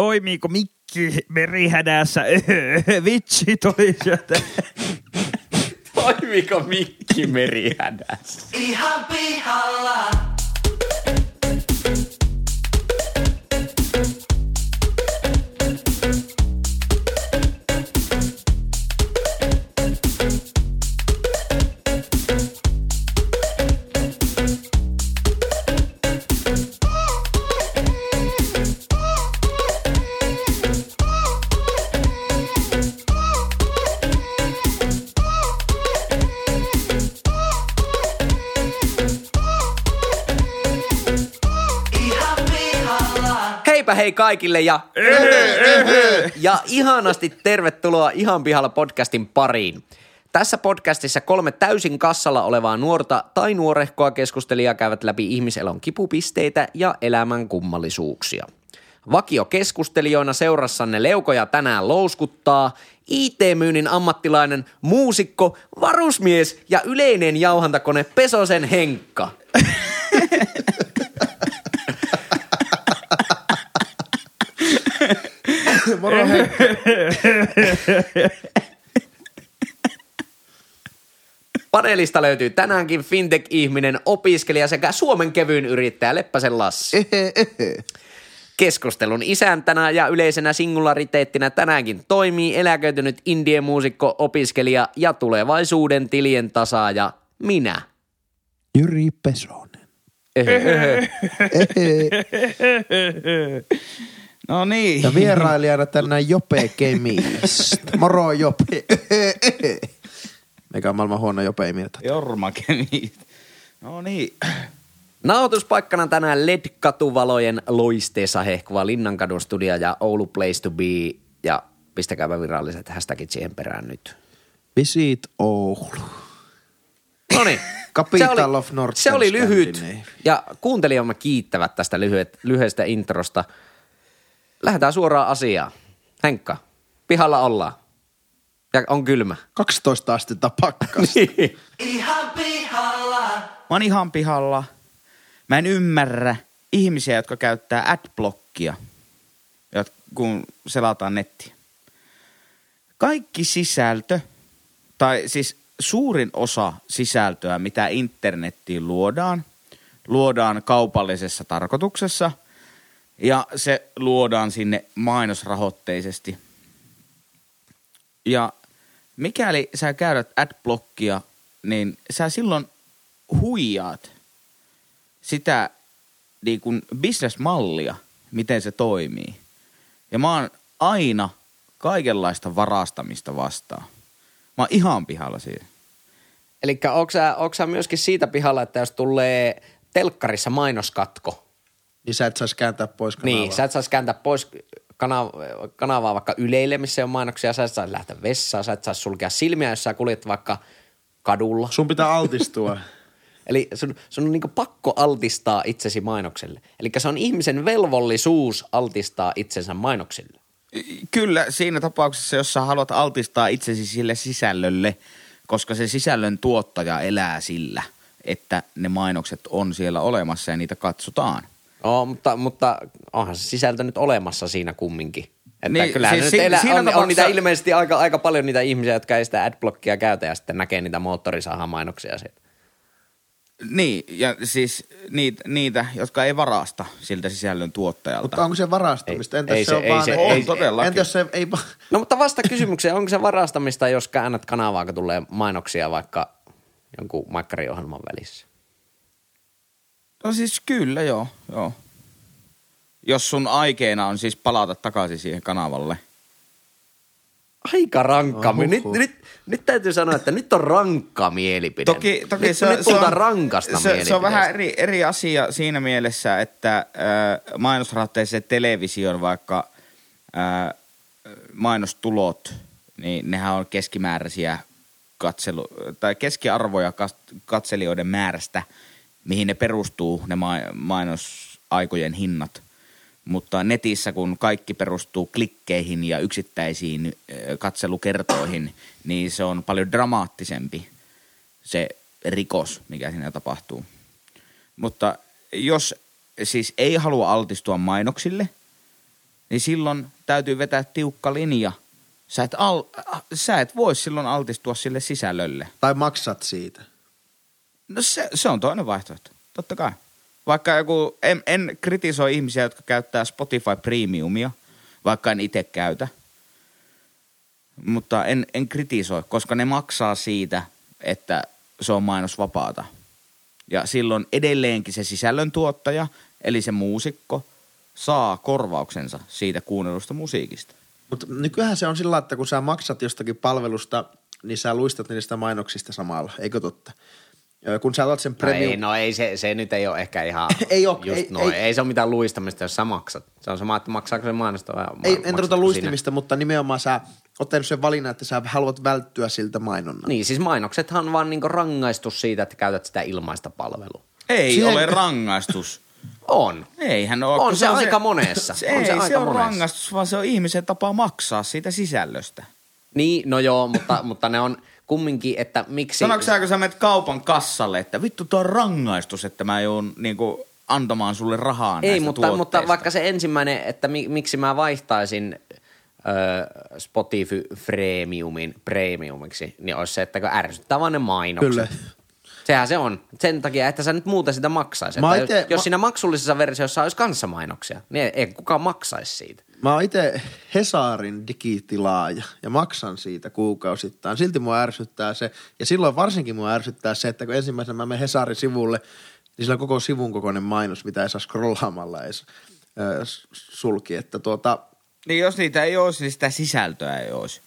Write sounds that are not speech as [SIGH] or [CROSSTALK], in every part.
Toimiiko mikki merihädässä? [LAUGHS] Vitsi tuli sieltä. Toimiko mikki merihädässä? Ihan pihalla. Hei kaikille ja, ja ihanasti tervetuloa Ihan pihalla podcastin pariin. Tässä podcastissa kolme täysin kassalla olevaa nuorta tai nuorehkoa keskustelijaa käyvät läpi ihmiselon kipupisteitä ja elämän kummallisuuksia. Vakio keskustelijoina seurassanne leukoja tänään louskuttaa IT-myynnin ammattilainen, muusikko, varusmies ja yleinen jauhantakone Pesosen Henkka. [LAUGHS] [LAUGHS] Hei. [LAUGHS] Paneelista löytyy tänäänkin fintech-ihminen, opiskelija sekä Suomen kevyyn yrittäjä Leppäsen Lassi. Keskustelun isäntänä ja yleisenä singulariteettina tänäänkin toimii eläköitynyt indie-muusikko, opiskelija ja tulevaisuuden tilien tasaaja minä. Jyri Pesonen. [LAUGHS] No niin. Ja vierailijana tänään Jope Kemistä. Moro Jope. Mikä on maailman huono Jope ei mieltä. Jorma Kemi. No niin. Nauhoituspaikkana tänään LED-katuvalojen loisteessa hehkuva Linnankadun studio ja Oulu Place to Be ja pistäkääpä viralliset hashtagit siihen perään nyt. Visit Oulu. No niin. Capital se oli, of Northern Se oli lyhyt ja kuuntelijamme kiittävät tästä lyhyet, lyhyestä introsta. Lähdetään suoraan asiaan. Henkka, pihalla ollaan. Ja on kylmä. 12 astetta pakkas. [LAUGHS] Ihan pihalla. Mä oon ihan pihalla. Mä en ymmärrä ihmisiä, jotka käyttää adblockia, jot- kun selataan nettiä. Kaikki sisältö, tai siis suurin osa sisältöä, mitä internettiin luodaan, luodaan kaupallisessa tarkoituksessa ja se luodaan sinne mainosrahoitteisesti. Ja mikäli sä käydät adblockia, niin sä silloin huijaat sitä niin kuin bisnesmallia, miten se toimii. Ja mä oon aina kaikenlaista varastamista vastaan. Mä oon ihan pihalla siihen. Eli onko sä, sä myöskin siitä pihalla, että jos tulee telkkarissa mainoskatko, niin sä et saisi kääntää pois kanavaa. niin sä et saisi kääntää pois kanavaa, kanavaa vaikka Yleille, missä on mainoksia, sä et saisi lähteä vessaan, sä et saisi sulkea silmiä, jos sä kuljet vaikka kadulla. Sun pitää altistua. [LAUGHS] Eli sun, sun on niinku pakko altistaa itsesi mainokselle. Eli se on ihmisen velvollisuus altistaa itsensä mainoksille. Kyllä siinä tapauksessa, jos sä haluat altistaa itsesi sille sisällölle, koska se sisällön tuottaja elää sillä, että ne mainokset on siellä olemassa ja niitä katsotaan. Oo, mutta, mutta onhan se sisältö nyt olemassa siinä kumminkin. Että niin, kyllähän siis si- nyt elä, siinä on, on tapauksessa- niitä ilmeisesti aika, aika paljon niitä ihmisiä, jotka ei sitä adblockia käytä ja sitten näkee niitä moottorisahan mainoksia sieltä. Niin, ja siis niitä, niitä jotka ei varasta siltä sisällön tuottajalta. Mutta onko se varastamista? Ei- Entäs ei se, se- on ei vaan... se- On ei- todellakin. Entä jos se ei. No mutta vasta kysymykseen, onko se varastamista, jos käännät kanavaa, kun tulee mainoksia vaikka jonkun maikkariohjelman välissä? No siis kyllä, joo, joo. Jos sun aikeena on siis palata takaisin siihen kanavalle. Aika rankka. Ohuhu. Nyt, nyt, nyt täytyy sanoa, että nyt on rankka mielipide. Toki, toki nyt, se, nyt se, on, rankasta se, se on vähän eri, eri asia siinä mielessä, että äh, mainosrahoitteisen television vaikka äh, mainostulot, niin nehän on keskimääräisiä katselu, tai keskiarvoja katselijoiden määrästä, mihin ne perustuu, ne ma- mainosaikojen hinnat. Mutta netissä, kun kaikki perustuu klikkeihin ja yksittäisiin katselukertoihin, niin se on paljon dramaattisempi se rikos, mikä siinä tapahtuu. Mutta jos siis ei halua altistua mainoksille, niin silloin täytyy vetää tiukka linja. Sä et, al, sä et voi silloin altistua sille sisällölle. Tai maksat siitä. No se, se on toinen vaihtoehto, totta kai. Vaikka joku, en, en kritisoi ihmisiä, jotka käyttää Spotify Premiumia, vaikka en itse käytä. Mutta en, en kritisoi, koska ne maksaa siitä, että se on mainosvapaata. Ja silloin edelleenkin se sisällöntuottaja, eli se muusikko, saa korvauksensa siitä kuunnellusta musiikista. Mutta nykyään se on sillä että kun sä maksat jostakin palvelusta, niin sä luistat niistä mainoksista samalla, eikö totta? Kun sä otat sen No premium... ei, no ei se, se nyt ei ole ehkä ihan [LAUGHS] Ei oo, just ei- noin. Ei, ei- se ole mitään luistamista, jos sä maksat. Se on sama, että maksaako se mainosta vai Ei, en tarkoita sinä. luistimista, mutta nimenomaan sä oot tehnyt sen valinnan, että sä haluat välttyä siltä mainonnalta. Niin, siis mainoksethan on vaan niinku rangaistus siitä, että käytät sitä ilmaista palvelua. Ei Siihen- ole rangaistus. [LAUGHS] On. Eihän ole. On kun se aika monessa. Se, [LAUGHS] On ei, se se, aika on monessa. rangaistus, vaan se on ihmisen tapa maksaa siitä sisällöstä. Niin, no joo, mutta, mutta ne on kumminkin, että miksi... Sanoitko sä, kun sä menet kaupan kassalle, että vittu tuo on rangaistus, että mä joudun niinku antamaan sulle rahaa Ei, mutta, mutta vaikka se ensimmäinen, että mi, miksi mä vaihtaisin ö, Spotify Premiumin premiumiksi, niin olisi se, että kun ärsyttää vaan ne mainokset. Kyllä. Sehän se on. Sen takia, että sä nyt muuten sitä maksaisi. Mä Että ite- jos siinä maksullisessa versiossa olisi kanssa mainoksia, niin ei, ei kukaan maksaisi siitä. Mä oon itse Hesarin digitilaaja ja maksan siitä kuukausittain. Silti mua ärsyttää se. Ja silloin varsinkin mua ärsyttää se, että kun ensimmäisenä mä menen Hesarin sivulle, niin sillä on koko sivun kokoinen mainos, mitä ei saa scrollaamalla edes äh, sulki. Että tuota, Niin jos niitä ei olisi, niin sitä sisältöä ei olisi.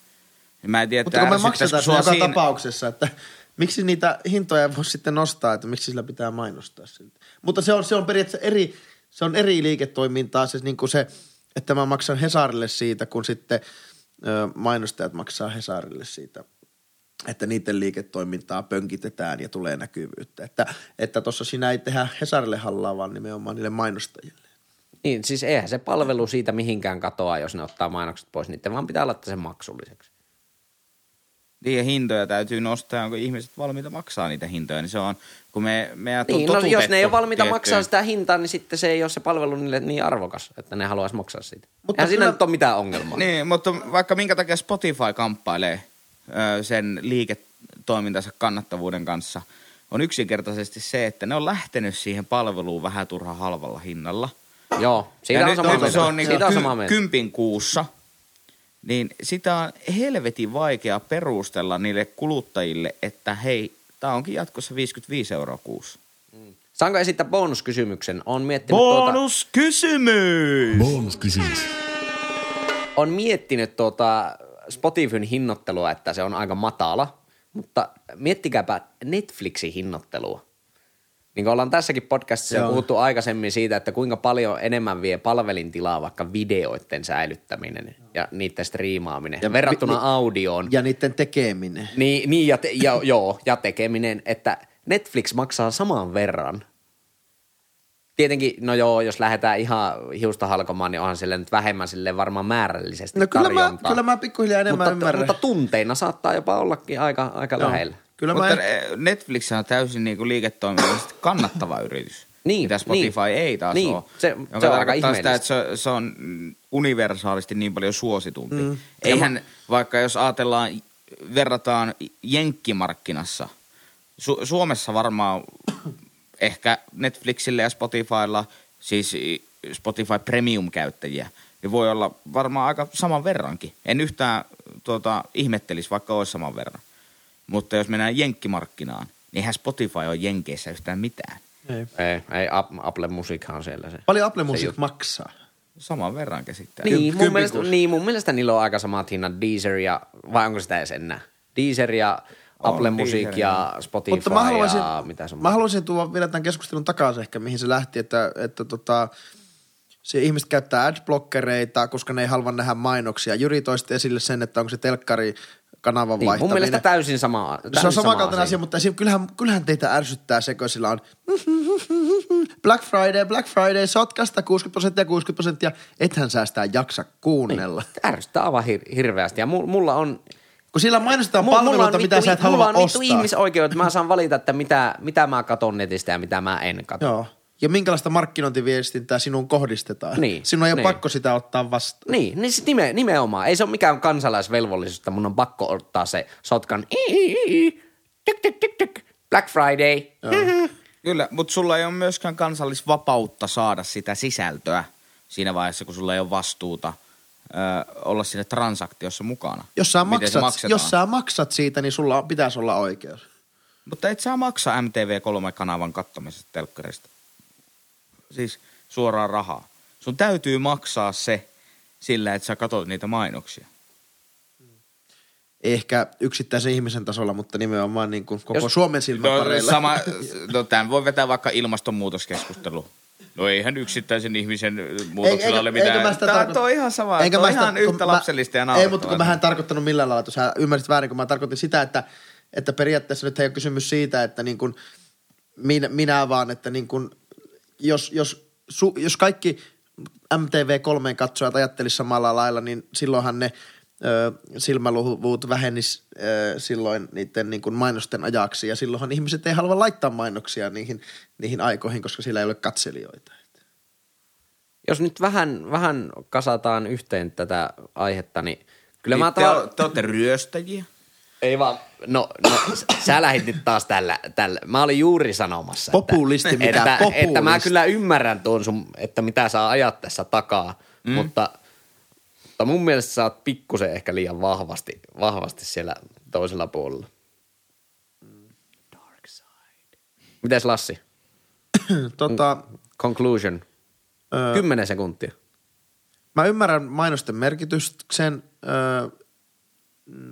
Ja Mä en tiedä, mutta kun me maksetaan joka siinä- tapauksessa, että miksi niitä hintoja ei voi sitten nostaa, että miksi sillä pitää mainostaa siltä. Mutta se on, se on periaatteessa eri, se on eri liiketoimintaa, se, niin kuin se, että mä maksan Hesarille siitä, kun sitten mainostajat maksaa Hesarille siitä, että niiden liiketoimintaa pönkitetään ja tulee näkyvyyttä. Että että tuossa siinä ei tehdä Hesarille hallaa, vaan nimenomaan niille mainostajille. Niin, siis eihän se palvelu siitä mihinkään katoa, jos ne ottaa mainokset pois. Niiden vaan pitää laittaa sen maksulliseksi. Niiden hintoja täytyy nostaa, onko ihmiset valmiita maksaa niitä hintoja, niin se on, kun me, on Niin, no jos ne ei ole valmiita tiettyyn- maksaa sitä hintaa, niin sitten se ei ole se palvelu niille niin arvokas, että ne haluaisi maksaa siitä. Mutta Eihän siinä nyt ole mitään ongelmaa. Niin, mutta vaikka minkä takia Spotify kamppailee ö, sen liiketoimintansa kannattavuuden kanssa, on yksinkertaisesti se, että ne on lähtenyt siihen palveluun vähän turha halvalla hinnalla. Joo, siitä Ja on nyt- samaa mieltä. se on niinku siitä on ky- samaa mieltä. kympin kuussa, niin sitä on helvetin vaikea perustella niille kuluttajille, että hei, tämä onkin jatkossa 55 euroa kuussa. Saanko esittää bonuskysymyksen? On miettinyt, tuota, Bonuskysymys! Bonuskysymys. on miettinyt tuota Spotifyn hinnoittelua, että se on aika matala, mutta miettikääpä Netflixin hinnoittelua. Niin kuin ollaan tässäkin podcastissa jo Joo. puhuttu aikaisemmin siitä, että kuinka paljon enemmän vie palvelintilaa vaikka videoiden säilyttäminen ja niiden striimaaminen ja verrattuna ni- audioon. Ja niiden tekeminen. Niin, niin ja, te, ja, joo, ja tekeminen, että Netflix maksaa saman verran. Tietenkin, no joo, jos lähdetään ihan hiusta halkomaan, niin onhan sille nyt vähemmän sille varmaan määrällisesti No kyllä mä, tarjontaa. kyllä mä pikkuhiljaa enemmän mutta, ymmärrän. mutta tunteina saattaa jopa ollakin aika, aika Joo. lähellä. Kyllä Mutta mä eh, Netflix on täysin niinku liiketoiminnallisesti kannattava yritys. Niin, mitä Spotify niin. ei taas Niin, ole. se- se on aika tarkoittaa sitä, ihmeellistä. että se, se on universaalisti niin paljon suositumpi. Mm. Eihän, vaikka jos ajatellaan, verrataan jenkkimarkkinassa, Su- Suomessa varmaan ehkä Netflixillä ja Spotifylla, siis Spotify Premium-käyttäjiä, niin voi olla varmaan aika saman verrankin. En yhtään tuota, ihmettelisi, vaikka olisi saman verran. Mutta jos mennään jenkkimarkkinaan, niin eihän Spotify ole jenkeissä yhtään mitään. Ei. Ei, ei Ap- Apple Musiikhan on siellä se. Paljon Apple Music maksaa. Saman verran käsittää. Niin, mun mielestä, niin, mun mielestä niillä on aika samat hinnat. Deezer ja, vai onko sitä edes enää? Deezer ja On Apple Music Deezer, ja Spotify Mutta mä haluaisin, ja mitä se on. mä haluaisin tuoda vielä tämän keskustelun takaisin ehkä, mihin se lähti, että, että tota, se ihmiset käyttää adblockereita, koska ne ei halua nähdä mainoksia. Jyri toisti esille sen, että onko se telkkari kanavan niin, mun vaihtaminen. mielestä täysin sama. Täysin se on sama samankaltainen asia, mutta esim, kyllähän, kyllähän teitä ärsyttää se, kun sillä on Black Friday, Black Friday, sotkasta 60 prosenttia, 60 prosenttia. Ethän sä sitä jaksa kuunnella. Niin, ärsyttää aivan hir- hirveästi. Ja mulla, mulla on Kun sillä mainostetaan Mulla- palveluita, on mitä vittu- sä et Mulla halua on ostaa. ihmisoikeudet. Mä saan valita, että mitä, mitä mä katon netistä ja mitä mä en kato. Joo. Ja minkälaista markkinointiviestintää sinun kohdistetaan. Niin, Sinun ei ole niin. pakko sitä ottaa vastaan. Niin, niin sit nime, nimenomaan. Ei se ole mikään kansalaisvelvollisuus, että mun on pakko ottaa se sotkan tyk, tyk, tyk, tyk, Black Friday. Kyllä, mutta sulla ei ole myöskään kansallisvapautta saada sitä sisältöä siinä vaiheessa, kun sulla ei ole vastuuta ö, olla siinä transaktiossa mukana. Jos sä, maksat, jos sä maksat siitä, niin sulla pitäisi olla oikeus. Mutta et saa maksaa MTV3-kanavan kattomisesta telkkarista. Siis suoraan rahaa. Sun täytyy maksaa se sillä, että sä katsot niitä mainoksia. Ei ehkä yksittäisen ihmisen tasolla, mutta nimenomaan niin kuin koko Jos- Suomen No, silmäpareilla. sama, no tämän voi vetää vaikka ilmastonmuutoskeskustelu. No eihän yksittäisen ihmisen muutoksella Eikä- ole mitään. eikä mä sitä tarkoita- on ihan sama. Enkä mä on sitä- ihan yhtä mä- lapsellista ja Ei, mutta kun mä en tarkoittanut millään lailla, että sä ymmärsit väärin, kun mä tarkoitin sitä, että, että periaatteessa nyt ei ole kysymys siitä, että niin kuin minä, minä vaan, että niin kuin, jos, jos, su, jos kaikki MTV3 katsojat ajattelisi samalla lailla, niin silloinhan ne ö, silmäluvut vähennis ö, silloin niiden niin kuin mainosten ajaksi ja silloinhan ihmiset ei halua laittaa mainoksia niihin, niihin aikoihin, koska sillä ei ole katselijoita. Jos nyt vähän, vähän kasataan yhteen tätä aihetta, niin kyllä mä Niin te, taas... te olette ryöstäjiä. Ei vaan, no, no sä lähdit nyt taas tällä, tällä. Mä olin juuri sanomassa, Populisti, että, mitä että, populisti. että mä kyllä ymmärrän tuon sun, että mitä sä ajat tässä takaa, mm. mutta, mutta mun mielestä sä oot pikkusen ehkä liian vahvasti, vahvasti siellä toisella puolella. Dark side. Mites Lassi? [COUGHS] Tota, Conclusion. ö, Kymmenen sekuntia. Mä ymmärrän mainosten merkityksen. Öö,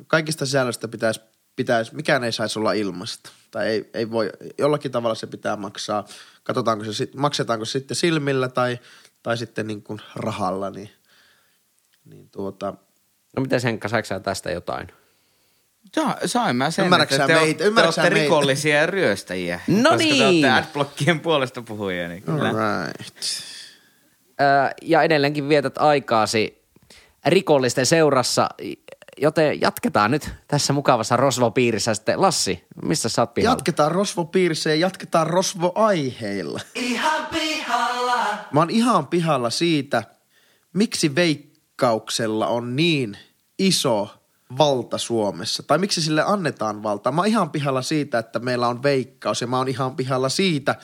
kaikista sisällöstä pitäisi, pitäisi, mikään ei saisi olla ilmasta. Tai ei, ei voi, jollakin tavalla se pitää maksaa. Katsotaanko se, maksetaanko se sitten silmillä tai, tai sitten niin kuin rahalla, niin, niin tuota, No miten Henkka, saiko tästä jotain? Sa, sain mä sen, että te, meitä? te Ymmärrätkö olette sä meitä? rikollisia ja ryöstäjiä. [LAUGHS] No koska te olette niin. adblockien puolesta puhujia. Niin kyllä. right. Ja edelleenkin vietät aikaasi rikollisten seurassa, joten jatketaan nyt tässä mukavassa rosvopiirissä sitten. Lassi, missä sä oot pihalla? Jatketaan rosvopiirissä ja jatketaan rosvoaiheilla. Ihan pihalla. Mä oon ihan pihalla siitä, miksi veikkauksella on niin iso valta Suomessa. Tai miksi sille annetaan valta. Mä oon ihan pihalla siitä, että meillä on veikkaus. Ja mä oon ihan pihalla siitä,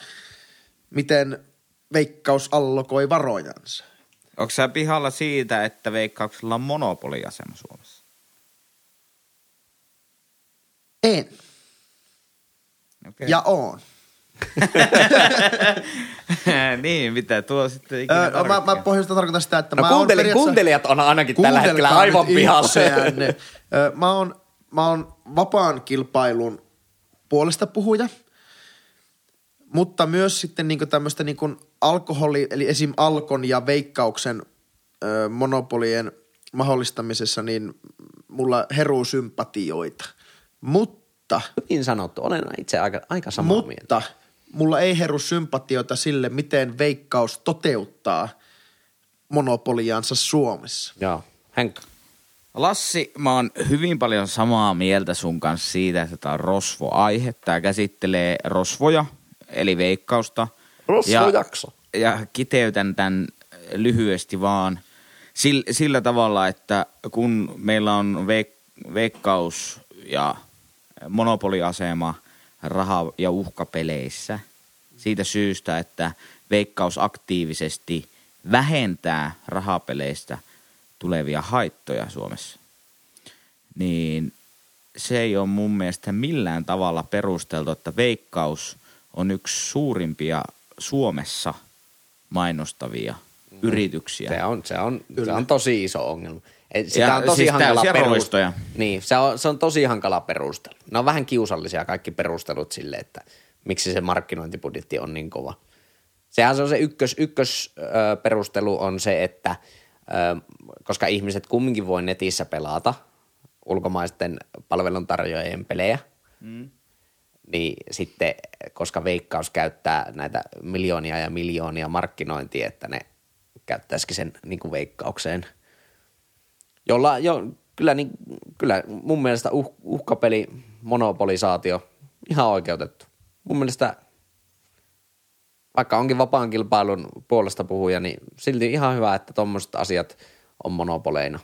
miten veikkaus allokoi varojansa. Onko sä pihalla siitä, että veikkauksella on monopoliasema Suomessa? En. Okay. Ja oon. [LAUGHS] niin, mitä tuo sitten ikinä Öö, mä, mä pohjasta tarkoitan sitä, että No mä oon kuunteli, periaatteessa- kuuntelijat on ainakin tällä hetkellä aivan nyt pihalla. itseänne. Ö, mä, oon, mä oon vapaan kilpailun puolesta puhuja, mutta myös sitten niinku tämmöistä niinku alkoholi, eli esim. Alkon ja Veikkauksen ö, monopolien mahdollistamisessa, niin mulla heruu sympatioita. Mutta, Hyvin sanottu, olen itse aika, aika samaa mutta mieltä. mulla ei heru sympatioita sille, miten Veikkaus toteuttaa monopoliaansa Suomessa. Joo, Henkka. Lassi, mä oon hyvin paljon samaa mieltä sun kanssa siitä, että tämä on rosvoaihe. Tämä käsittelee rosvoja, eli veikkausta. Rosvojakso. Ja, ja kiteytän tämän lyhyesti vaan sillä, sillä tavalla, että kun meillä on veik- veikkaus ja monopoliasema raha- ja uhkapeleissä siitä syystä, että veikkaus aktiivisesti vähentää rahapeleistä tulevia haittoja Suomessa, niin se ei ole mun mielestä millään tavalla perusteltu, että veikkaus on yksi suurimpia Suomessa mainostavia yrityksiä. Se on, se on, se on tosi iso ongelma. Et Sitä Ja on tosi siis hankala perustella. Niin, se on, se on tosi hankala perustella. Ne on vähän kiusallisia kaikki perustelut sille, että miksi se markkinointibudjetti on niin kova. Sehän se on se ykkös, ykkös ö, perustelu on se, että ö, koska ihmiset kumminkin voi netissä pelata ulkomaisten palveluntarjoajien pelejä, mm. niin sitten, koska Veikkaus käyttää näitä miljoonia ja miljoonia markkinointia, että ne käyttäisikin sen niin kuin veikkaukseen. Jolla jo, kyllä, niin, kyllä mun mielestä uh, uhkapeli, monopolisaatio, ihan oikeutettu. Mun mielestä vaikka onkin vapaan kilpailun puolesta puhuja, niin silti ihan hyvä, että tuommoiset asiat on monopoleina.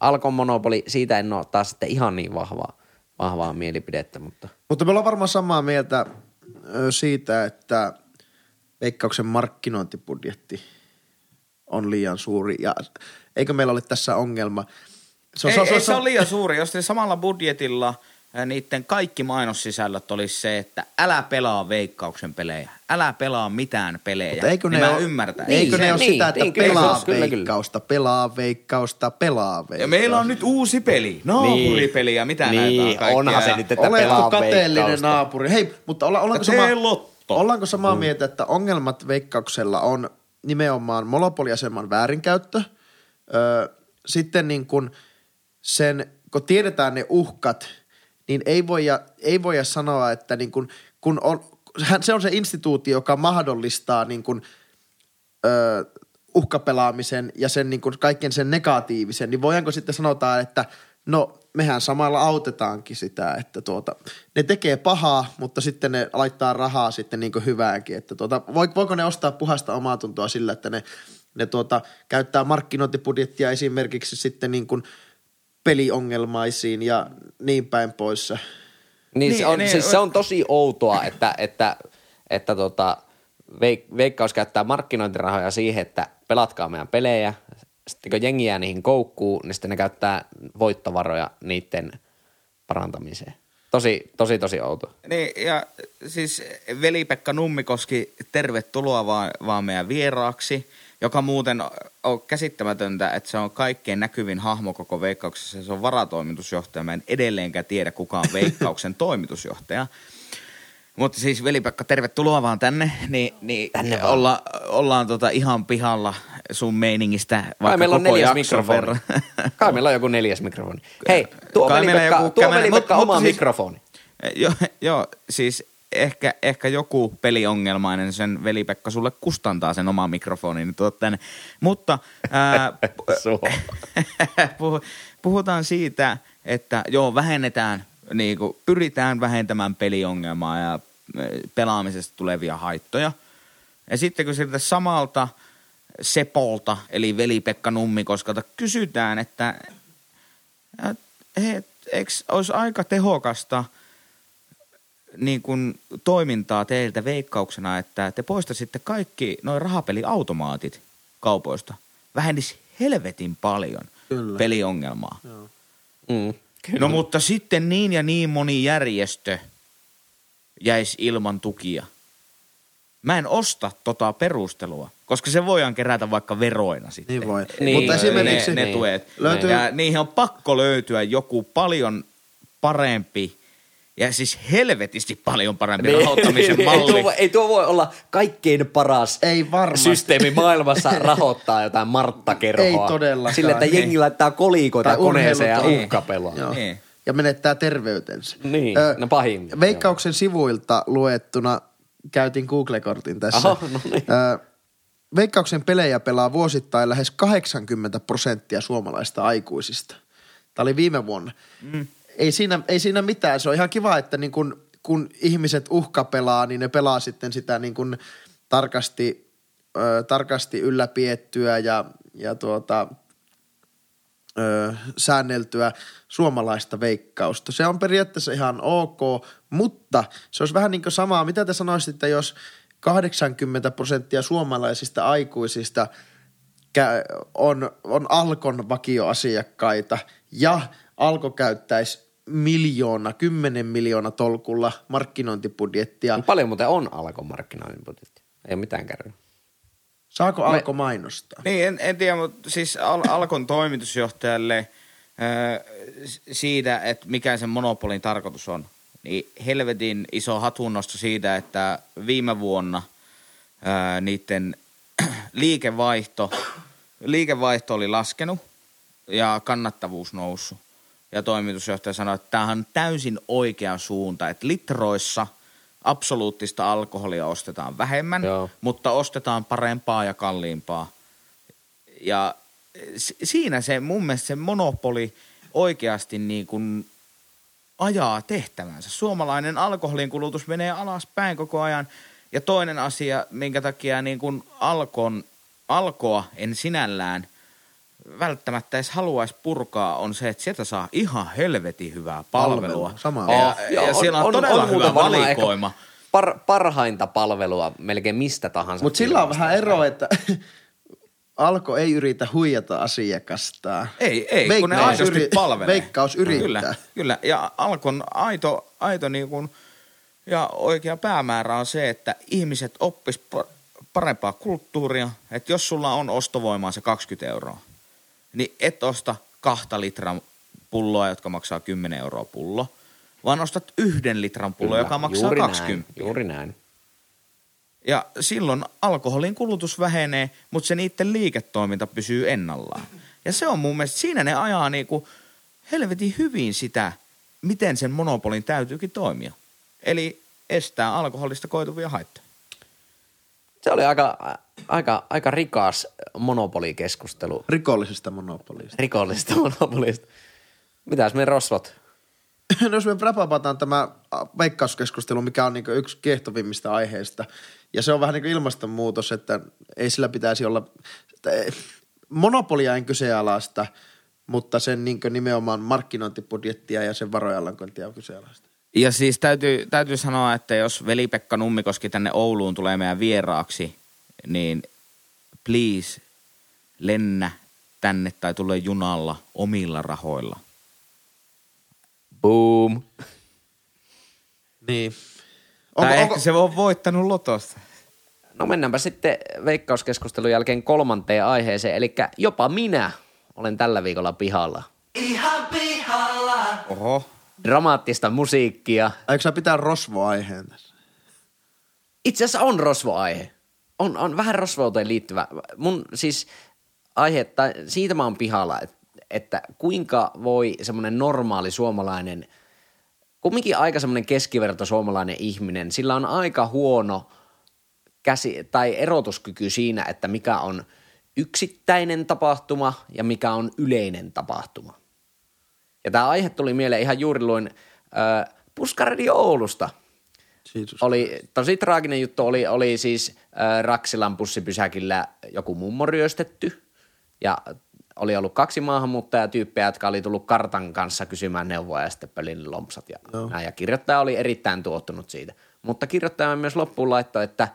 Alkon monopoli, siitä en ole taas sitten ihan niin vahvaa, vahvaa mielipidettä, mutta Mutta me ollaan varmaan samaa mieltä siitä, että Veikkauksen markkinointibudjetti on liian suuri. Ja eikö meillä ole tässä ongelma? Se ei, ei, se on liian suuri. Jos te samalla budjetilla ää, niiden kaikki mainossisällöt olisi se, että älä pelaa veikkauksen pelejä. Älä pelaa mitään pelejä. Mutta eikö niin ne mä ole, ymmärtäisin. Eikö Niin, ne ole niin, sitä, että niin, kyllä, pelaa kyllä, kyllä. veikkausta, pelaa veikkausta, pelaa veikkausta. Ja meillä on nyt uusi peli. Naapuripeli ja mitä näitä on niin, kaikkea. onhan se nyt, että Oletko pelaa kateellinen veikkausta. naapuri? Hei, mutta olla, ollaanko, sama, ollaanko samaa mieltä, että ongelmat veikkauksella on nimenomaan monopoliaseman väärinkäyttö? Öö, sitten niin kun sen, kun tiedetään ne uhkat, niin ei voida, ei voida sanoa, että niin kun, kun on, se on se instituutio, joka mahdollistaa niin kun, ö, uhkapelaamisen ja sen niin kuin kaiken sen negatiivisen, niin voidaanko sitten sanotaan, että no mehän samalla autetaankin sitä, että tuota, ne tekee pahaa, mutta sitten ne laittaa rahaa sitten niin kuin hyvääkin, että tuota, voi- voiko ne ostaa puhasta omaa tuntoa sillä, että ne, ne tuota, käyttää markkinointibudjettia esimerkiksi sitten niin kuin peliongelmaisiin ja niin päin pois. Niin, Niin, se, on, niin, siis se on tosi outoa, että, että, että tota, veik, Veikkaus käyttää markkinointirahoja siihen, että pelatkaa meidän pelejä. Sitten kun jengi jää niihin koukkuun, niin sitten ne käyttää voittovaroja niiden parantamiseen. Tosi, tosi, tosi outo. Niin, ja siis veli-Pekka Nummikoski, tervetuloa vaan, vaan meidän vieraaksi, joka muuten on käsittämätöntä, että se on kaikkein näkyvin hahmo koko Veikkauksessa. Se on varatoimitusjohtaja. Mä en edelleenkään tiedä, kuka on Veikkauksen toimitusjohtaja. Mutta siis veli-Pekka, tervetuloa vaan tänne. Niin, niin Tänne vaan. olla, ollaan tota ihan pihalla sun meiningistä Kai vaikka meillä on neljäs mikrofoni. verran. Kai meillä on joku neljäs mikrofoni. Hei, tuo Kai veli-Pekka, joku tuo kämene- veli-Pekka mut- oma mutta siis- mikrofoni. [LAUGHS] Joo, joo, siis ehkä, ehkä joku peliongelmainen sen veli-Pekka sulle kustantaa sen oman mikrofonin, niin tuot tänne. Mutta ää, [LAUGHS] [LAUGHS] puhutaan siitä, että joo, vähennetään, niin kuin, pyritään vähentämään peliongelmaa ja ää, pelaamisesta tulevia haittoja. Ja sitten kun siltä samalta Sepolta, eli veli-Pekka Nummikoskalta, kysytään, että et, he, eikö olisi aika tehokasta niin kuin toimintaa teiltä veikkauksena, että te poistaisitte kaikki noin rahapeliautomaatit kaupoista. Vähennisi helvetin paljon Kyllä. peliongelmaa. Mm. No mutta sitten niin ja niin moni järjestö jäisi ilman tukia. Mä en osta tota perustelua, koska se voidaan kerätä vaikka veroina sitten. Niin voi. Niin, Mutta esimerkiksi ne, ne niin. tuet. Löytyy- Ja niihin on pakko löytyä joku paljon parempi ja siis helvetisti paljon parempi rahoittamisen Niin, Ei tuo, malli. voi- ei tuo voi olla kaikkein paras Ei varmasti. systeemi maailmassa rahoittaa jotain Martta-kerhoa. Ei todellakaan. Sillä, että jengi laittaa kolikoita koneeseen ja uhkapelaa. Joo. Niin. Ja menettää terveytensä. Niin, no pahin. Veikkauksen sivuilta luettuna käytin Google-kortin tässä. Aha, no niin. Ö, Veikkauksen pelejä pelaa vuosittain lähes 80 prosenttia suomalaista aikuisista. Tämä oli viime vuonna. Mm. Ei, siinä, ei siinä mitään. Se on ihan kiva, että niin kun, kun ihmiset uhkapelaa, niin ne pelaa sitten sitä niin kun tarkasti, ö, tarkasti ylläpiettyä ja, ja tuota, ö, säänneltyä suomalaista veikkausta. Se on periaatteessa ihan ok, mutta se olisi vähän niin kuin samaa. Mitä te sanoisitte, jos 80 prosenttia suomalaisista aikuisista on, on Alkon vakioasiakkaita ja Alko käyttäisi miljoona, kymmenen miljoona tolkulla markkinointibudjettia. No paljon muuten on Alkon markkinoinnin budjetti. Ei ole mitään kärryä. Saako Alko mainostaa? Niin, en, en tiedä, mutta siis Al- Alkon toimitusjohtajalle ää, s- siitä, että mikä sen monopolin tarkoitus on, niin helvetin iso hatunnosto siitä, että viime vuonna ää, niiden [CLEARS THROAT] liikevaihto, liikevaihto oli laskenut ja kannattavuus noussut. Ja toimitusjohtaja sanoi, että tämähän on täysin oikea suunta, että litroissa absoluuttista alkoholia ostetaan vähemmän, Joo. mutta ostetaan parempaa ja kalliimpaa. Ja si- siinä se mun mielestä se monopoli oikeasti niin kuin ajaa tehtävänsä. Suomalainen alkoholin kulutus menee alaspäin koko ajan Ja toinen asia, minkä takia niin kuin alkon, alkoa en sinällään välttämättä edes haluaisi purkaa, on se, että sieltä saa ihan helvetin hyvää palvelua. Samaa Ja, ja, ja siellä on, todella muuten hyvä valikoima. Par, parhainta palvelua melkein mistä tahansa. Mutta sillä on vähän ero, että [LAUGHS] Alko ei yritä huijata asiakastaan. Ei, ei, kun ne aidosti palvelee. Veikkaus yrittää. Kyllä, kyllä. Ja Alkon aito, aito niin kuin, ja oikea päämäärä on se, että ihmiset oppis pa- parempaa kulttuuria. Että jos sulla on ostovoimaa se 20 euroa, niin et osta kahta litran pulloa, jotka maksaa 10 euroa pullo, vaan ostat yhden litran pullo, Kyllä, joka maksaa juuri 20. Näin, juuri näin. Ja silloin alkoholin kulutus vähenee, mutta se niiden liiketoiminta pysyy ennallaan. Ja se on mun mielestä, siinä ne ajaa niinku helvetin hyvin sitä, miten sen monopolin täytyykin toimia. Eli estää alkoholista koituvia haittoja. Se oli aika, aika, aika rikas monopolikeskustelu. Rikollisesta monopolista. Rikollista monopolista. Mitäs me rosvot? no jos me rapapataan tämä veikkauskeskustelu, mikä on niin yksi kiehtovimmista aiheista, ja se on vähän niin kuin ilmastonmuutos, että ei sillä pitäisi olla, ei- monopolia en kyseenalaista, mutta sen niin nimenomaan markkinointibudjettia ja sen varojallankointia on kyseenalaista. Ja siis täytyy, täytyy sanoa, että jos veli-Pekka Nummikoski tänne Ouluun tulee meidän vieraaksi, niin please lennä tänne tai tule junalla omilla rahoilla. Boom. Niin. Onko, Onko, tai onko, ehkä se on voittanut lotosta. No mennäänpä sitten veikkauskeskustelun jälkeen kolmanteen aiheeseen, eli jopa minä olen tällä viikolla pihalla. Ihan pihalla. Oho. Dramaattista musiikkia. Eikö sä pitää rosvoaiheen tässä? Itse asiassa on rosvoaihe. On, on vähän rosvouteen liittyvä. Mun siis aihe, tai siitä mä oon pihalla, että, että kuinka voi semmoinen normaali suomalainen, kumminkin aika semmoinen keskiverto suomalainen ihminen, sillä on aika huono käsi, tai erotuskyky siinä, että mikä on yksittäinen tapahtuma ja mikä on yleinen tapahtuma. Ja tämä aihe tuli mieleen ihan juuri luin äh, Puskaradio Oulusta. Siisus. Oli tosi traaginen juttu, oli, oli siis äh, Raksilan bussipysäkillä joku mummo ryöstetty ja oli ollut kaksi maahanmuuttajatyyppiä, jotka oli tullut kartan kanssa kysymään neuvoa ja sitten pelin lompsat ja Joo. näin. Ja kirjoittaja oli erittäin tuottunut siitä. Mutta kirjoittaja myös loppuun laittoi, että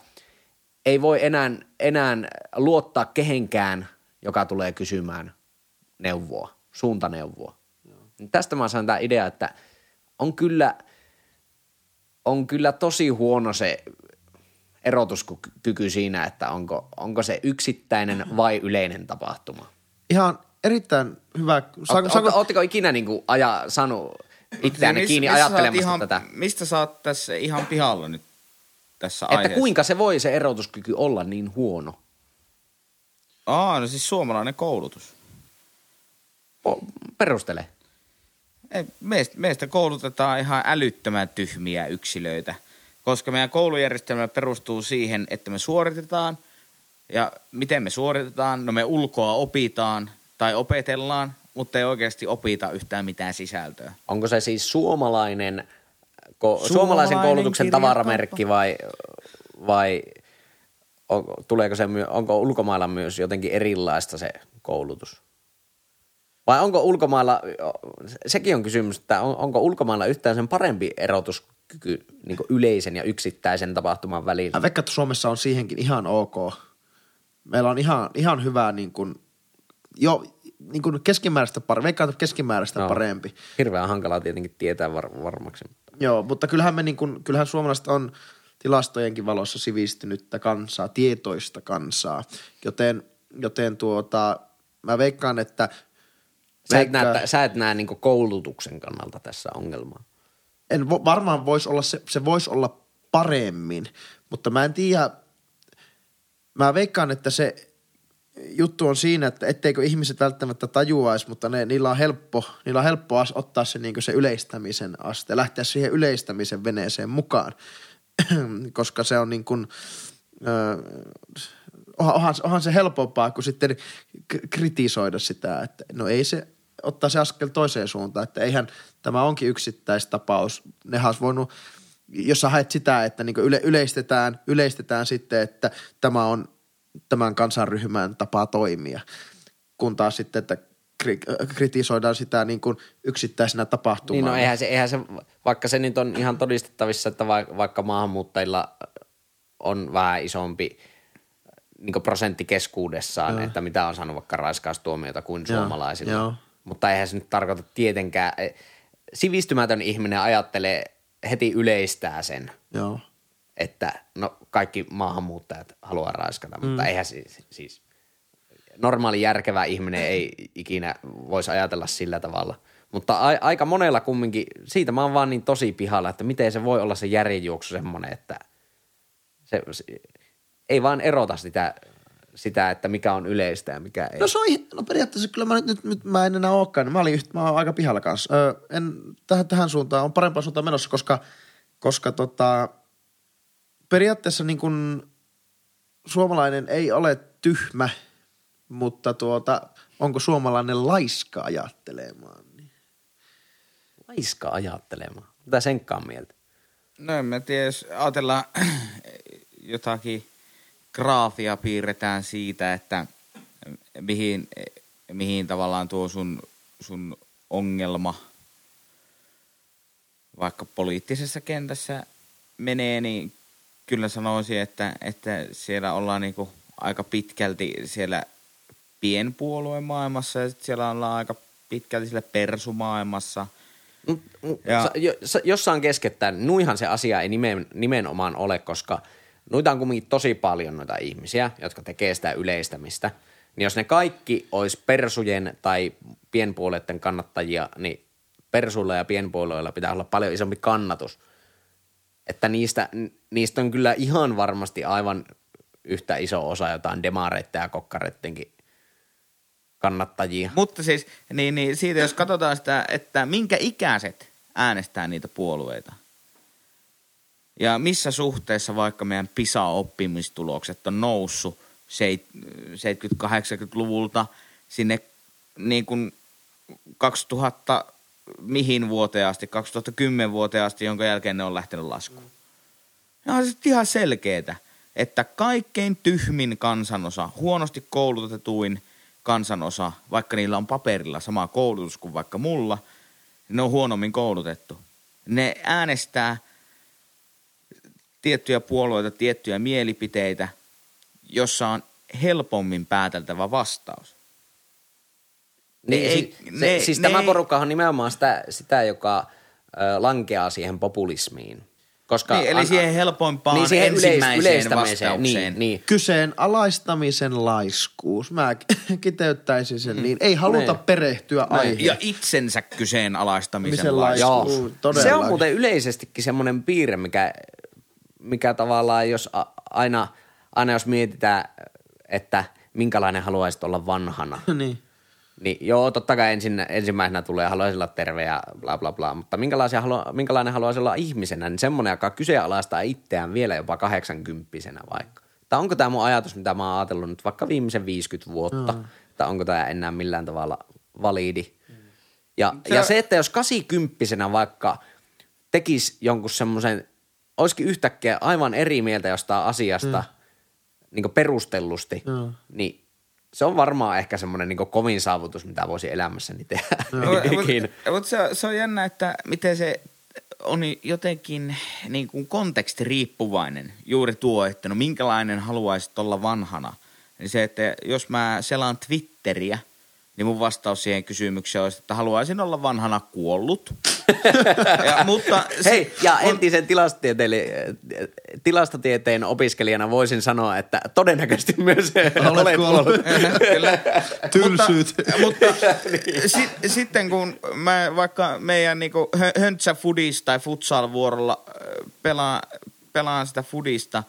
ei voi enää, enää luottaa kehenkään, joka tulee kysymään neuvoa, suuntaneuvoa. Tästä mä sain tämä idea, että on kyllä, on kyllä tosi huono se erotuskyky siinä, että onko, onko se yksittäinen vai yleinen tapahtuma. Ihan erittäin hyvä. Saanko, saanko, Ootteko ikinä niin kuin aja, saanut itseänne Siis kiinni ajattelemasta ihan, tätä? Mistä sä oot tässä ihan pihalla nyt tässä Että aiheessa? kuinka se voi se erotuskyky olla niin huono? Aa, no siis suomalainen koulutus. O- Perustele. Ei, meistä, meistä koulutetaan ihan älyttömän tyhmiä yksilöitä, koska meidän koulujärjestelmä perustuu siihen, että me suoritetaan. Ja miten me suoritetaan? No me ulkoa opitaan tai opetellaan, mutta ei oikeasti opita yhtään mitään sisältöä. Onko se siis suomalainen, ko, Suomalainen suomalaisen koulutuksen tavaramerkki vai, vai on, tuleeko se, onko ulkomailla myös jotenkin erilaista se koulutus? Vai onko ulkomailla, sekin on kysymys, että on, onko ulkomailla yhtään sen parempi erotuskyky niin yleisen ja yksittäisen tapahtuman välillä? Mä veikkaan, että Suomessa on siihenkin ihan ok. Meillä on ihan, ihan hyvä niin kuin, jo niin kuin keskimääräistä parempi. Veikkaan, että keskimääräistä No. parempi. Hirveän hankalaa tietenkin tietää var, varmaksi. Joo, mutta kyllähän me niin kuin, kyllähän suomalaiset on tilastojenkin valossa sivistynyttä kansaa, tietoista kansaa. Joten, joten tuota, mä veikkaan, että Sä et, veikkaan- näe, sä et näe niin koulutuksen kannalta tässä ongelmaa. en vo, varmaan voisi olla, se, se voisi olla paremmin, mutta mä en tiedä, mä veikkaan, että se juttu on siinä, että etteikö ihmiset välttämättä tajuaisi, mutta ne, niillä on helppo, niillä on helppo as, ottaa se, niin se yleistämisen aste, lähteä siihen yleistämisen veneeseen mukaan, [CLEARS THROAT] koska se on niin kuin, ö, onhan, onhan, se helpompaa kuin sitten kritisoida sitä, että no ei se, ottaa se askel toiseen suuntaan, että eihän tämä onkin yksittäistapaus. Nehän olisi voinut jos sä haet sitä, että niin yle, yleistetään, yleistetään sitten, että tämä on tämän kansanryhmän tapa toimia, kun taas sitten, että kri- kritisoidaan sitä niin kuin yksittäisenä tapahtumana. Niin no eihän se, eihän se, vaikka se nyt on ihan todistettavissa, että va- vaikka maahanmuuttajilla on vähän isompi niin prosentti keskuudessaan, Joo. että mitä on saanut vaikka raiskaustuomioita kuin Joo, suomalaisilla. joo. Mutta eihän se nyt tarkoita tietenkään, e, sivistymätön ihminen ajattelee, heti yleistää sen, Joo. että no kaikki maahanmuuttajat haluaa raiskata, mutta mm. eihän siis, siis normaali järkevä ihminen ei ikinä voisi ajatella sillä tavalla. Mutta a- aika monella kumminkin, siitä mä oon vaan niin tosi pihalla, että miten se voi olla se järjenjuoksu semmoinen, että se, se ei vaan erota sitä, sitä, että mikä on yleistä ja mikä ei. No se on, ihan- no periaatteessa kyllä mä nyt, nyt, nyt mä en enää olekaan. Mä olin yhtä, mä oon aika pihalla kanssa. Öö, en, tähän, tähän suuntaan, on parempaan suuntaan menossa, koska, koska tota, periaatteessa niin kun suomalainen ei ole tyhmä, mutta tuota, onko suomalainen laiska ajattelemaan? Niin. Laiska ajattelemaan. Mitä senkaan mieltä? No en mä tiedä, jos ajatellaan [CLEARS THROAT] jotakin graafia piirretään siitä, että mihin, mihin tavallaan tuo sun, sun ongelma vaikka poliittisessa kentässä menee, niin kyllä sanoisin, että, että siellä ollaan niinku aika pitkälti siellä pienpuolueen maailmassa ja siellä ollaan aika pitkälti siellä persumaailmassa. Mm, mm, Ja- sa- jo- sa- Jos saan keskeyttää, niin nuihan se asia ei nimen, nimenomaan ole, koska noita on kuitenkin tosi paljon noita ihmisiä, jotka tekee sitä yleistämistä. Niin jos ne kaikki olisi persujen tai pienpuolueiden kannattajia, niin persuilla ja pienpuolueilla pitää olla paljon isompi kannatus. Että niistä, niistä on kyllä ihan varmasti aivan yhtä iso osa jotain demareiden ja kokkareittenkin kannattajia. Mutta siis, niin, niin siitä jos katsotaan sitä, että minkä ikäiset äänestää niitä puolueita. Ja missä suhteessa vaikka meidän PISA-oppimistulokset on noussut seit- 70-80-luvulta sinne niin kuin 2000 mihin vuoteen asti, 2010 vuoteen asti, jonka jälkeen ne on lähtenyt laskuun. Ja on se ihan selkeetä, että kaikkein tyhmin kansanosa, huonosti koulutetuin kansanosa, vaikka niillä on paperilla sama koulutus kuin vaikka mulla, ne on huonommin koulutettu. Ne äänestää tiettyjä puolueita, tiettyjä mielipiteitä, jossa on helpommin pääteltävä vastaus. Ne Niin, ei- si- se, ne- siis ne tämä ei- porukka on nimenomaan sitä, sitä joka ö, lankeaa siihen populismiin. Koska Niin, eli an- siihen helpoimpaan niin siihen ensimmäiseen yleistämiseen, vastaukseen. Niin, niin. Kyseenalaistamisen laiskuus. Mä [LAUGHS] kiteyttäisin sen niin. Ei haluta Niin. perehtyä aiheeseen. Ja itsensä kyseenalaistamisen Misen laiskuus. laiskuus. Joo, se on muuten yleisestikin semmoinen piirre, mikä, mikä tavallaan, jos aina, aina jos mietitään, että minkälainen haluaisit olla vanhana, [LAUGHS] niin. niin joo, totta kai ensin, ensimmäisenä tulee, haluaisin olla terve ja bla bla bla, mutta minkälaisia halua, minkälainen haluaisi olla ihmisenä, niin semmoinen, joka kyseenalaistaa itseään vielä jopa 80 vaikka. Tai onko tämä mun ajatus, mitä mä oon ajatellut nyt vaikka viimeisen 50 vuotta, mm. tai onko tämä enää millään tavalla validi. Ja se, ja se, että jos 80 vaikka tekisi jonkun semmoisen, olisikin yhtäkkiä aivan eri mieltä jostain asiasta mm. niin perustellusti, Joo. niin se on varmaan ehkä semmoinen niin kovin saavutus, mitä voisi elämässäni tehdä ikinä. Mutta mut se, se on jännä, että miten se on jotenkin niin kuin kontekstiriippuvainen juuri tuo, että no minkälainen haluaisit olla vanhana. Niin se, että jos mä selaan Twitteriä, niin mun vastaus siihen kysymykseen olisi, että haluaisin olla vanhana kuollut. ja, mutta se- Hei, ja on- entisen tilastotieteelle- tilastotieteen opiskelijana voisin sanoa, että todennäköisesti myös olet kuollut. Kyllä. Tylsyyt. Mutta, mutta [LAUGHS] sit, sitten kun mä vaikka meidän niinku hö- höntsä fudis tai futsal-vuorolla ö, pelaan, pelaan sitä fudista,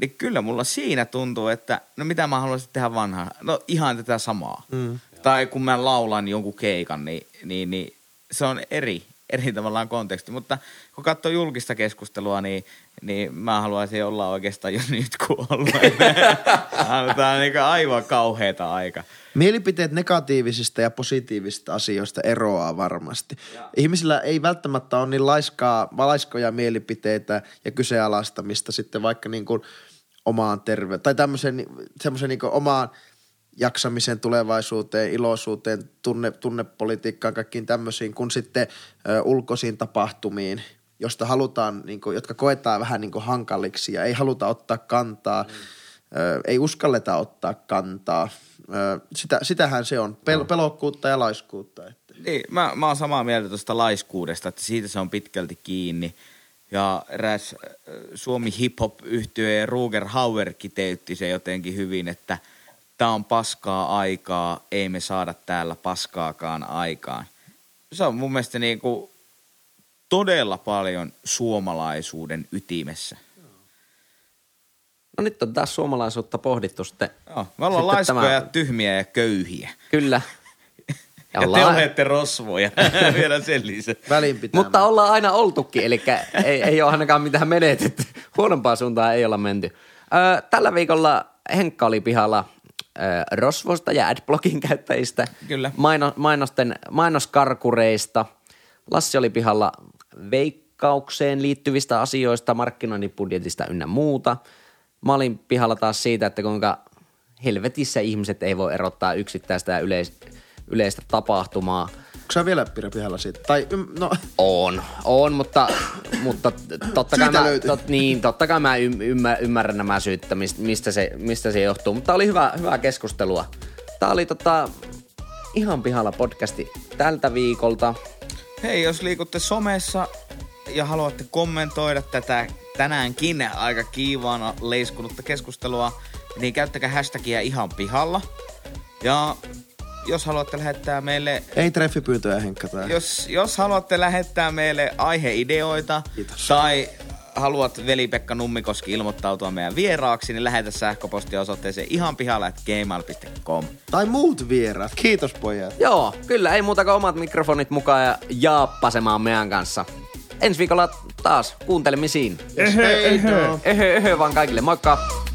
niin kyllä mulla siinä tuntuu, että no mitä mä haluaisin tehdä vanhana? No ihan tätä samaa. Mm. Tai kun mä laulan jonkun keikan, niin, niin, niin se on eri, eri tavallaan konteksti. Mutta kun katsoo julkista keskustelua, niin, niin mä haluaisin olla oikeastaan jo [LAUGHS] nyt kuollut. Tämä on niin aivan kauheata aika. Mielipiteet negatiivisista ja positiivisista asioista eroaa varmasti. Ja. Ihmisillä ei välttämättä ole niin laiskaa, laiskoja mielipiteitä ja kyseenalaistamista sitten vaikka niin kuin omaan terveyteen tai tämmöisen semmoisen niin omaan jaksamisen tulevaisuuteen, iloisuuteen, tunne, tunnepolitiikkaan, kaikkiin tämmöisiin, kun sitten ö, ulkoisiin tapahtumiin, josta halutaan, niin kuin, jotka koetaan vähän niin kuin hankaliksi ja ei haluta ottaa kantaa, mm. ö, ei uskalleta ottaa kantaa – sitä, sitähän se on, Pel- pelokkuutta ja laiskuutta. Että. Niin, mä, mä oon samaa mieltä tuosta laiskuudesta, että siitä se on pitkälti kiinni. Ja eräs Suomi hip-hop yhtye Ruger Hauer kiteytti se jotenkin hyvin, että tämä on paskaa aikaa, ei me saada täällä paskaakaan aikaan. Se on mun mielestä niin kuin todella paljon suomalaisuuden ytimessä. No nyt on taas suomalaisuutta pohdittu sitten. Joo, me ollaan laiskoja, tämä... tyhmiä ja köyhiä. Kyllä. Ja, [LAUGHS] ja te olette rosvoja [LAUGHS] vielä sen lisäksi. Mutta ollaan aina oltukin, eli ei, ei ole ainakaan mitään menetetty. Huonompaa suuntaan ei olla menty. Ö, tällä viikolla Henkka oli pihalla rosvosta ja adblockin käyttäjistä. Kyllä. Maino, mainosten, mainoskarkureista. Lassi oli pihalla veikkaukseen liittyvistä asioista, markkinoinnin budjetista ynnä muuta – Mä olin pihalla taas siitä, että kuinka helvetissä ihmiset ei voi erottaa yksittäistä ja yleistä, yleistä tapahtumaa. Onko sä vielä Pira pihalla siitä? Tai, no. On, on, mutta, mutta totta, kai mä, tot, niin, totta kai mä ymmär, ymmärrän nämä syyt, että mistä se, mistä se johtuu. Mutta oli hyvä, hyvää keskustelua. Tää oli tota, ihan pihalla podcasti tältä viikolta. Hei, jos liikutte somessa ja haluatte kommentoida tätä tänäänkin aika kiivaana leiskunutta keskustelua, niin käyttäkää hashtagia ihan pihalla. Ja jos haluatte lähettää meille... Ei treffipyyntöjä, Henkka. Tai. Jos, jos haluatte lähettää meille aiheideoita Kiitos. tai haluat veli-Pekka Nummikoski ilmoittautua meidän vieraaksi, niin lähetä sähköpostia osoitteeseen ihan pihalla gmail.com. Tai muut vieraat. Kiitos pojat. Joo, kyllä. Ei muuta kuin omat mikrofonit mukaan ja jaappasemaan meidän kanssa ensi viikolla taas kuuntelemisiin. Ehe, ehe. Ehe, ehe vaan kaikille. Moikka!